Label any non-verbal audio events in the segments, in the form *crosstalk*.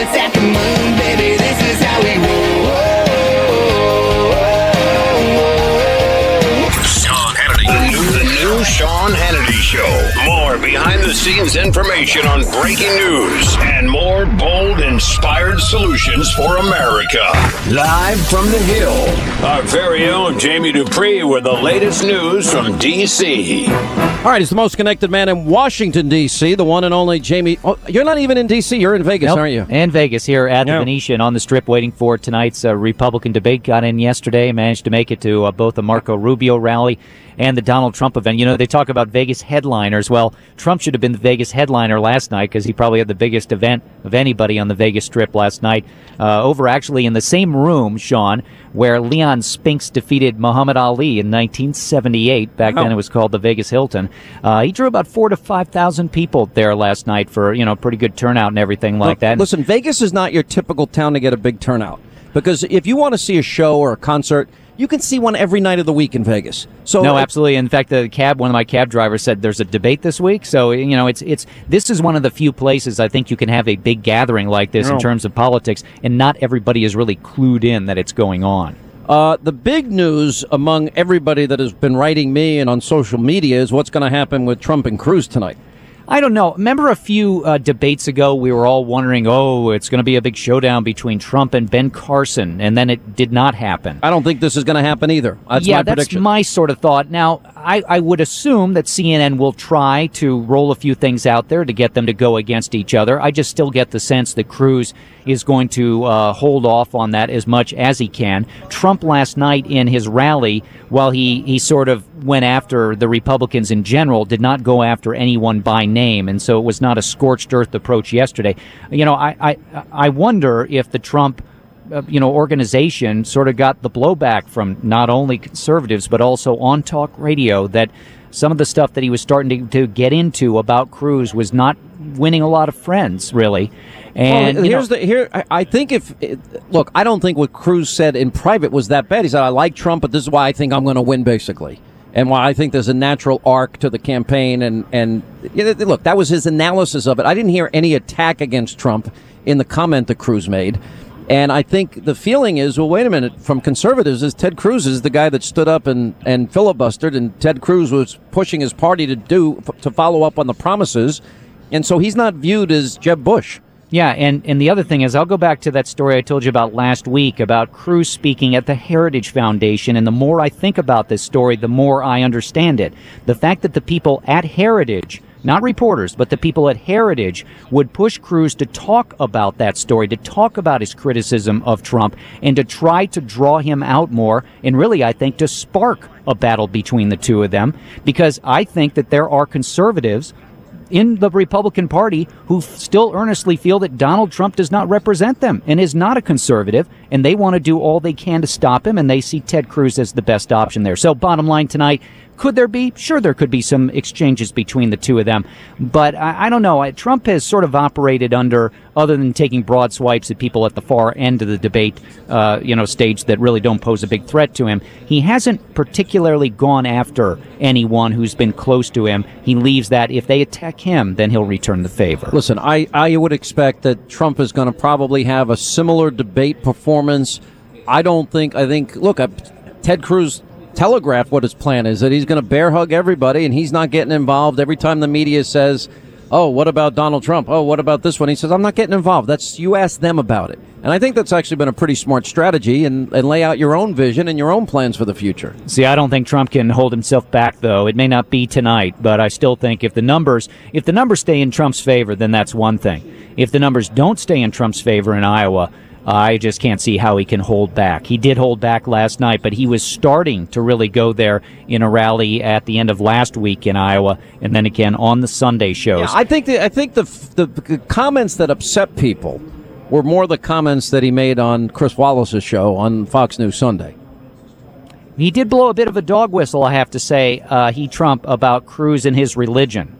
us at the moon, behind the scenes information on breaking news and more bold, inspired solutions for America. Live from the Hill, our very own Jamie Dupree with the latest news from D.C. All right, he's the most connected man in Washington, D.C., the one and only Jamie. Oh, you're not even in D.C., you're in Vegas, Nope. aren't you? And Vegas here at Yeah. the Venetian on the strip waiting for tonight's uh, Republican debate. Got in yesterday, managed to make it to uh, both the Marco Rubio rally and the Donald Trump event. You know, they talk about Vegas headliners. Well, Trump should have been the Vegas headliner last night because he probably had the biggest event of anybody on the Vegas strip last night. Uh, over actually in the same room, Sean, where Leon Spinks defeated Muhammad Ali in 1978. Back then Oh. it was called the Vegas Hilton. Uh, he drew about four to 5,000 people there last night for, you know, pretty good turnout and everything like Look, that. Listen, Vegas is not your typical town to get a big turnout because if you want to see a show or a concert, you can see one every night of the week in Vegas. So No, absolutely. In fact, the cab, one of my cab drivers said there's a debate this week. So, you know, it's, it's, this is one of the few places I think you can have a big gathering like this in terms of politics, and not everybody is really clued in that it's going on. Uh, the big news among everybody that has been writing me and on social media is what's going to happen with Trump and Cruz tonight. I don't know. Remember a few uh, debates ago, we were all wondering, oh, it's going to be a big showdown between Trump and Ben Carson, and then it did not happen. I don't think this is going to happen either. That's yeah, my that's prediction. my sort of thought. Now, I, I would assume that CNN will try to roll a few things out there to get them to go against each other. I just still get the sense that Cruz is going to uh, hold off on that as much as he can. Trump last night in his rally, while he, he sort of went after the Republicans in general, did not go after anyone by name, and so it was not a scorched earth approach yesterday. You know, I, I, I wonder if the Trump uh, you know, organization sort of got the blowback from not only conservatives but also on talk radio that some of the stuff that he was starting to, to get into about Cruz was not winning a lot of friends, really. And well, you know, here's the here. I, I think if look, I don't think what Cruz said in private was that bad. He said, "I like Trump, but this is why I think I'm going to win, basically." And why I think there's a natural arc to the campaign, and and you know, look, that was his analysis of it. I didn't hear any attack against Trump in the comment that Cruz made. And I think the feeling is, well, wait a minute, from conservatives is Ted Cruz is the guy that stood up and, and filibustered, and Ted Cruz was pushing his party to do to follow up on the promises, and so he's not viewed as Jeb Bush. Yeah, and, and the other thing is, I'll go back to that story I told you about last week about Cruz speaking at the Heritage Foundation. And the more I think about this story, the more I understand it. The fact that the people at Heritage, not reporters, but the people at Heritage would push Cruz to talk about that story, to talk about his criticism of Trump, and to try to draw him out more, and really, I think, to spark a battle between the two of them, because I think that there are conservatives in the Republican Party who still earnestly feel that Donald Trump does not represent them and is not a conservative, and they want to do all they can to stop him, and they see Ted Cruz as the best option there. So, bottom line tonight, could there be? Sure, there could be some exchanges between the two of them, but I, I don't know. I, Trump has sort of operated under, other than taking broad swipes at people at the far end of the debate, uh, you know, stage that really don't pose a big threat to him. He hasn't particularly gone after anyone who's been close to him. He leaves that if they attack him, then he'll return the favor. Listen, I, I would expect that Trump is going to probably have a similar debate performance. I don't think, I think, look, I, Ted Cruz telegraphed what his plan is that he's going to bear hug everybody and he's not getting involved. Every time the media says, oh, what about Donald Trump? Oh, what about this one? He says, I'm not getting involved. That's, you ask them about it. And I think that's actually been a pretty smart strategy and, and lay out your own vision and your own plans for the future. See, I don't think Trump can hold himself back though. It may not be tonight, but I still think if the numbers if the numbers stay in Trump's favor, then that's one thing. If the numbers don't stay in Trump's favor in Iowa, I just can't see how he can hold back. He did hold back last night, but he was starting to really go there in a rally at the end of last week in Iowa, and then again on the Sunday shows. Yeah, I think the, I think the, the the comments that upset people were more the comments that he made on Chris Wallace's show on Fox News Sunday. He did blow a bit of a dog whistle, I have to say, uh, he Trump about Cruz and his religion,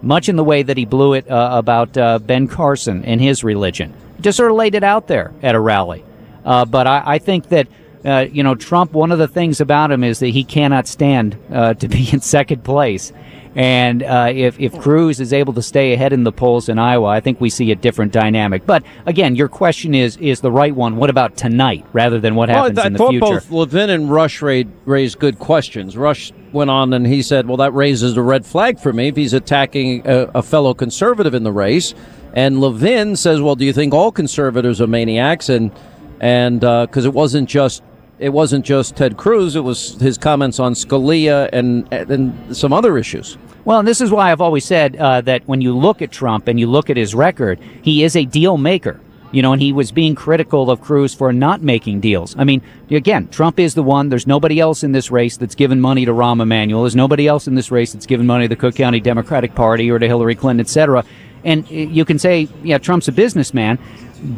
much in the way that he blew it uh, about uh, Ben Carson and his religion. Just sort of laid it out there at a rally. Uh, but I, I think that uh, you know, Trump. One of the things about him is that he cannot stand uh, *laughs* to be in second place. And uh, if if Cruz is able to stay ahead in the polls in Iowa, I think we see a different dynamic. But again, your question is is the right one. What about tonight, rather than what happens well, I, in the thought future? both Levin and Rush raised good questions. Rush went on and he said, "Well, that raises a red flag for me if he's attacking a, a fellow conservative in the race." And Levin says, "Well, do you think all conservatives are maniacs?" And and because it wasn't just it wasn't just Ted Cruz; it was his comments on Scalia and and some other issues. Well, and this is why I've always said uh, that when you look at Trump and you look at his record, he is a deal maker. You know, and he was being critical of Cruz for not making deals. I mean, again, Trump is the one. There's nobody else in this race that's given money to Rahm Emanuel. There's nobody else in this race that's given money to the Cook County Democratic Party or to Hillary Clinton, et cetera. And you can say, yeah, Trump's a businessman,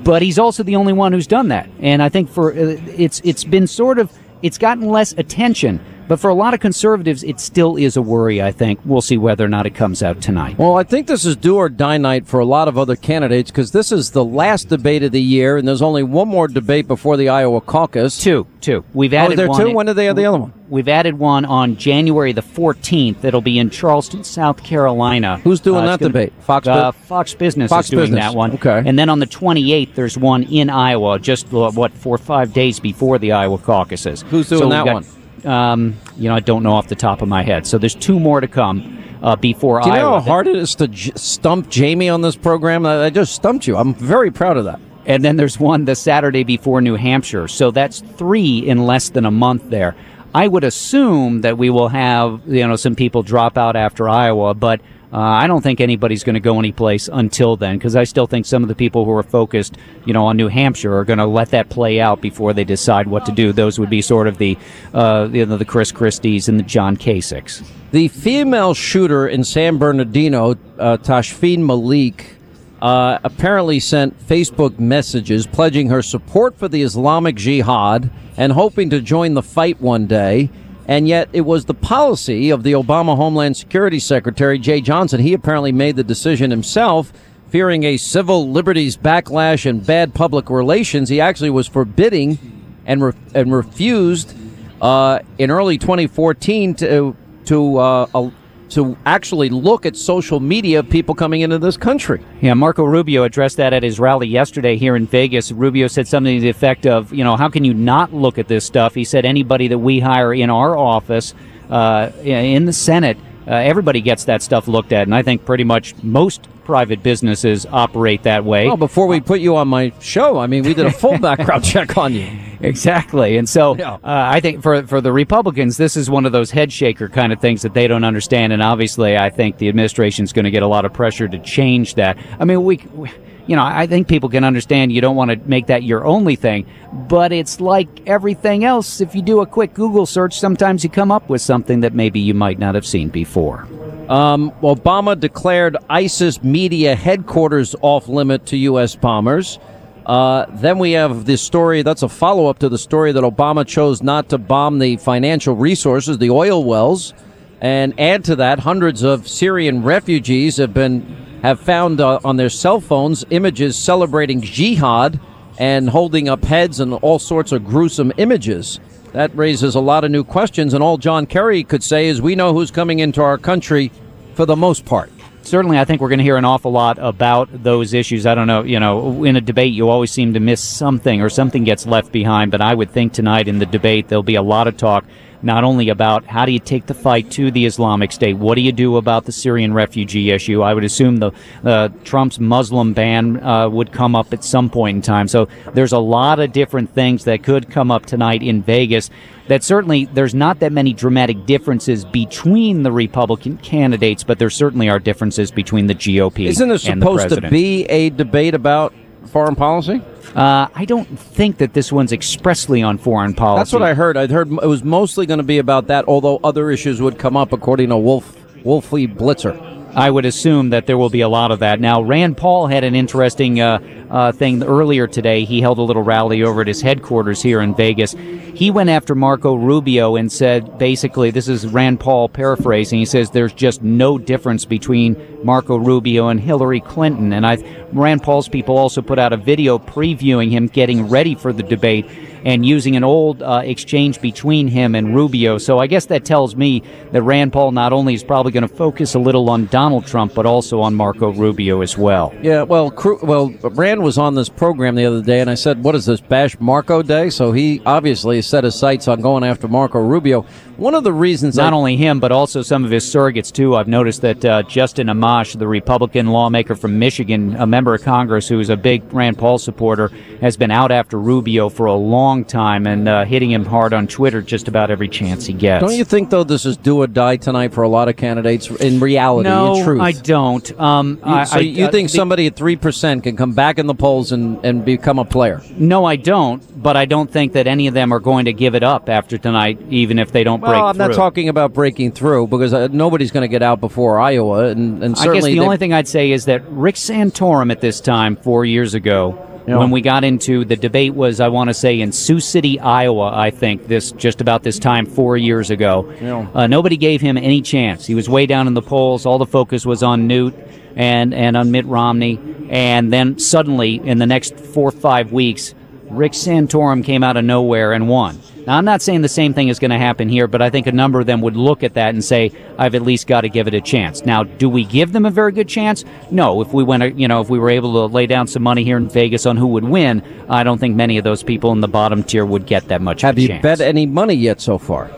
but he's also the only one who's done that. And I think for uh, it's it's been sort of it's gotten less attention. But for a lot of conservatives, it still is a worry, I think. We'll see whether or not it comes out tonight. Well, I think this is do or die night for a lot of other candidates because this is the last debate of the year, and there's only one more debate before the Iowa caucus. Two, two. We've Oh, added is there one. two? When did they the other one? We've added one on January the 14th. It'll be in Charleston, South Carolina. Who's doing Uh, that gonna- debate? Fox uh, Fox Business Fox is doing Business. that one. Okay. And then on the 28th, there's one in Iowa, just uh, what four or five days before the Iowa caucuses. Who's doing So that one? Um, you know, I don't know off the top of my head. So there's two more to come uh, before Do you know how hard it is to j- stump Jamie on this program? I I just stumped you. I'm very proud of that. And then there's one the Saturday before New Hampshire. So that's three in less than a month there. I would assume that we will have, you know, some people drop out after Iowa, but uh, I don't think anybody's going to go anyplace until then because I still think some of the people who are focused, you know, on New Hampshire are going to let that play out before they decide what to do. Those would be sort of the, uh, you know, the Chris Christies and the John Kasichs. The female shooter in San Bernardino, uh, Tashfeen Malik, uh, apparently sent Facebook messages pledging her support for the Islamic Jihad and hoping to join the fight one day. And yet, it was the policy of the Obama Homeland Security Secretary, Jeh Johnson. He apparently made the decision himself, fearing a civil liberties backlash and bad public relations. He actually was forbidding and, re- and refused uh, in early 2014 to to uh, to actually look at social media of people coming into this country. Yeah, Marco Rubio addressed that at his rally yesterday here in Vegas. Rubio said something to the effect of, you know, how can you not look at this stuff? He said anybody that we hire in our office, uh, in the Senate, uh, everybody gets that stuff looked at. And I think pretty much most private businesses operate that way. Well, before we put you on my show, I mean, we did a full *laughs* background check on you. Exactly, and so Yeah. uh, I think for for the Republicans, this is one of those head shaker kind of things that they don't understand, and obviously, I think the administration's going to get a lot of pressure to change that. I mean, we. we you know, I think people can understand you don't want to make that your only thing, but it's like everything else. If you do a quick Google search, sometimes you come up with something that maybe you might not have seen before. Um, Obama declared ISIS media headquarters off limit to U.S. bombers. Uh, then we have this story that's a follow up to the story that Obama chose not to bomb the financial resources, the oil wells. And add to that, hundreds of Syrian refugees have been have found uh, on their cell phones images celebrating jihad and holding up heads and all sorts of gruesome images. That raises a lot of new questions, and all John Kerry could say is, "We know who's coming into our country, for the most part." certainly I think we're going to hear an awful lot about those issues. I don't know, you know, in a debate you always seem to miss something or something gets left behind, but I would think tonight in the debate there'll be a lot of talk not only about how do you take the fight to the Islamic State, what do you do about the Syrian refugee issue? I would assume the uh, Trump's Muslim ban uh, would come up at some point in time. So there's a lot of different things that could come up tonight in Vegas. That certainly there's not that many dramatic differences between the Republican candidates, but there certainly are differences between the GOP Isn't it and the supposed to be a debate about foreign policy? Uh, I don't think that this one's expressly on foreign policy. That's what I heard. I'd heard it was mostly going to be about that, although other issues would come up, according to Wolf Wolfie Blitzer. I would assume that there will be a lot of that. Now, Rand Paul had an interesting uh, uh, thing earlier today. He held a little rally over at his headquarters here in Vegas. He went after Marco Rubio and said, basically, this is Rand Paul paraphrasing. He says, there's just no difference between Marco Rubio and Hillary Clinton. And I, Rand Paul's people also put out a video previewing him getting ready for the debate and using an old uh, exchange between him and Rubio. So I guess that tells me that Rand Paul not only is probably going to focus a little on Donald Trump, but also on Marco Rubio as well. Yeah, well, well, Rand was on this program the other day, and I said, "What is this Bash Marco Day?" So he obviously set his sights on going after Marco Rubio. One of the reasons, not I- only him, but also some of his surrogates too. I've noticed that uh, Justin Amash, the Republican lawmaker from Michigan, a member of Congress who is a big Rand Paul supporter, has been out after Rubio for a long time and uh, hitting him hard on Twitter just about every chance he gets. don't you think though this is do or die tonight for a lot of candidates? In reality, no, in truth, I don't. Um, You- I, so I- you uh, think the- somebody at three percent can come back in the polls and, and become a player? No, I don't. But I don't think that any of them are going to give it up after tonight, even if they don't break Well, I'm through. not talking about breaking through because uh, nobody's going to get out before Iowa, and, and I guess certainly the they- only thing I'd say is that Rick Santorum at this time, four years ago, Yeah. when we got into the debate was, I want to say, in Sioux City, Iowa, I think, this just about this time four years ago. Yeah. Uh, nobody gave him any chance. He was way down in the polls. All the focus was on Newt and, and on Mitt Romney. And then suddenly, in the next four or five weeks, Rick Santorum came out of nowhere and won. Now, I'm not saying the same thing is going to happen here, but I think a number of them would look at that and say, I've at least got to give it a chance. Now, do we give them a very good chance? No. If we went, you know, if we were able to lay down some money here in Vegas on who would win, I don't think many of those people in the bottom tier would get that much have of a you chance. bet any money yet so far?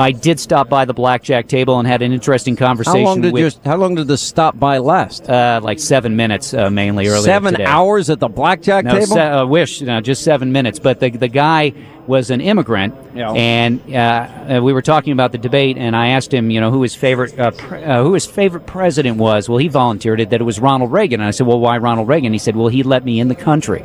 I did stop by the blackjack table and had an interesting How conversation long did with, your How long did the stop by last? uh, like seven minutes uh, mainly earlier Seven today. hours at the blackjack No, table. se- uh, wish no, just seven minutes. But the the guy was an immigrant, Yeah. and uh, uh, we were talking about the debate, and I asked him, you know, who his favorite uh, pre- uh, who his favorite president was. Well, he volunteered it that it was Ronald Reagan, and I said, well, why Ronald Reagan? He said, well, he let me in the country.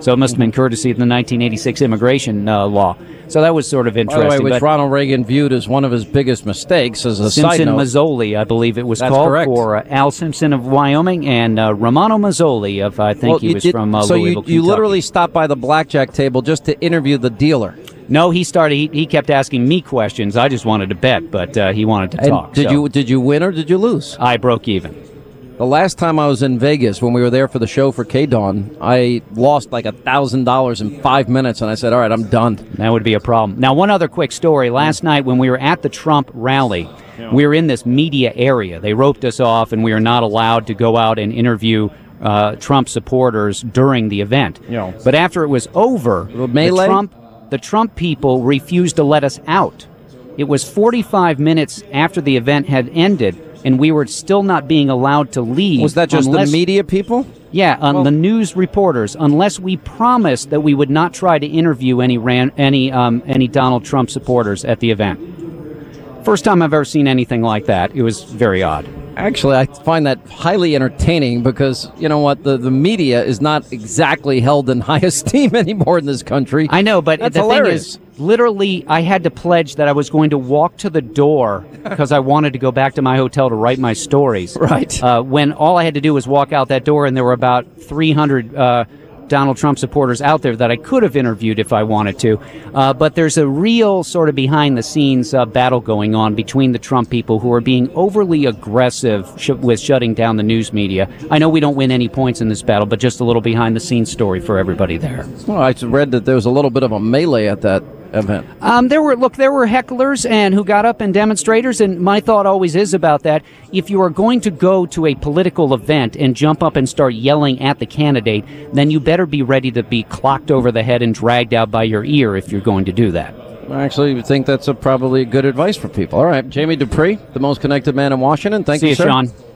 So it must have been courtesy of the 1986 immigration uh, law. So that was sort of By the interesting. way, which but Ronald Reagan viewed as one of his biggest mistakes as a Simpson. Mazzoli, I believe it was That's called, correct. for uh, Al Simpson of Wyoming and uh, Romano Mazzoli of I think Well, he was did- from uh, so Louisville, you, you literally stopped by the blackjack table just to interview the dealer. No, he started. He, he kept asking me questions. I just wanted to bet, but uh, he wanted to And talk. did so you did you win or did you lose? I broke even. The last time I was in Vegas when we were there for the show for K Dawn, I lost like a thousand dollars in five minutes, and I said, "All right, I'm done." That would be a problem. Now, one other quick story. Last night, when we were at the Trump rally, we were in this media area. They roped us off, and we were not allowed to go out and interview uh, Trump supporters during the event. Yeah. But after it was over, the Trump the Trump people refused to let us out. It was 45 minutes after the event had ended, and we were still not being allowed to leave. Was that just unless- the media people? Yeah, on Well- the news reporters, unless we promised that we would not try to interview any ran, any um, any Donald Trump supporters at the event. First time I've ever seen anything like that. It was very odd. Actually, I find that highly entertaining because you know what the the media is not exactly held in *laughs* high esteem anymore in this country. I know, but That's the hilarious. thing is, literally, I had to pledge that I was going to walk to the door because I wanted to go back to my hotel to write my stories. *laughs* Right. Uh, when all I had to do was walk out that door, and there were about 300 uh, Donald Trump supporters out there that I could have interviewed if I wanted to. Uh, but there's a real sort of behind the scenes uh, battle going on between the Trump people who are being overly aggressive sh- with shutting down the news media. I know we don't win any points in this battle, but just a little behind the scenes story for everybody there. well, I read that there was a little bit of a melee at that event. Um, there were look, there were hecklers and who got up and demonstrators, and my thought always is about that. If you are going to go to a political event and jump up and start yelling at the candidate, then you better be ready to be clocked over the head and dragged out by your ear if you're going to do that. I actually think that's a probably good advice for people. All right, Jamie Dupree, the most connected man in Washington. Thank See you, you, sir. Sean.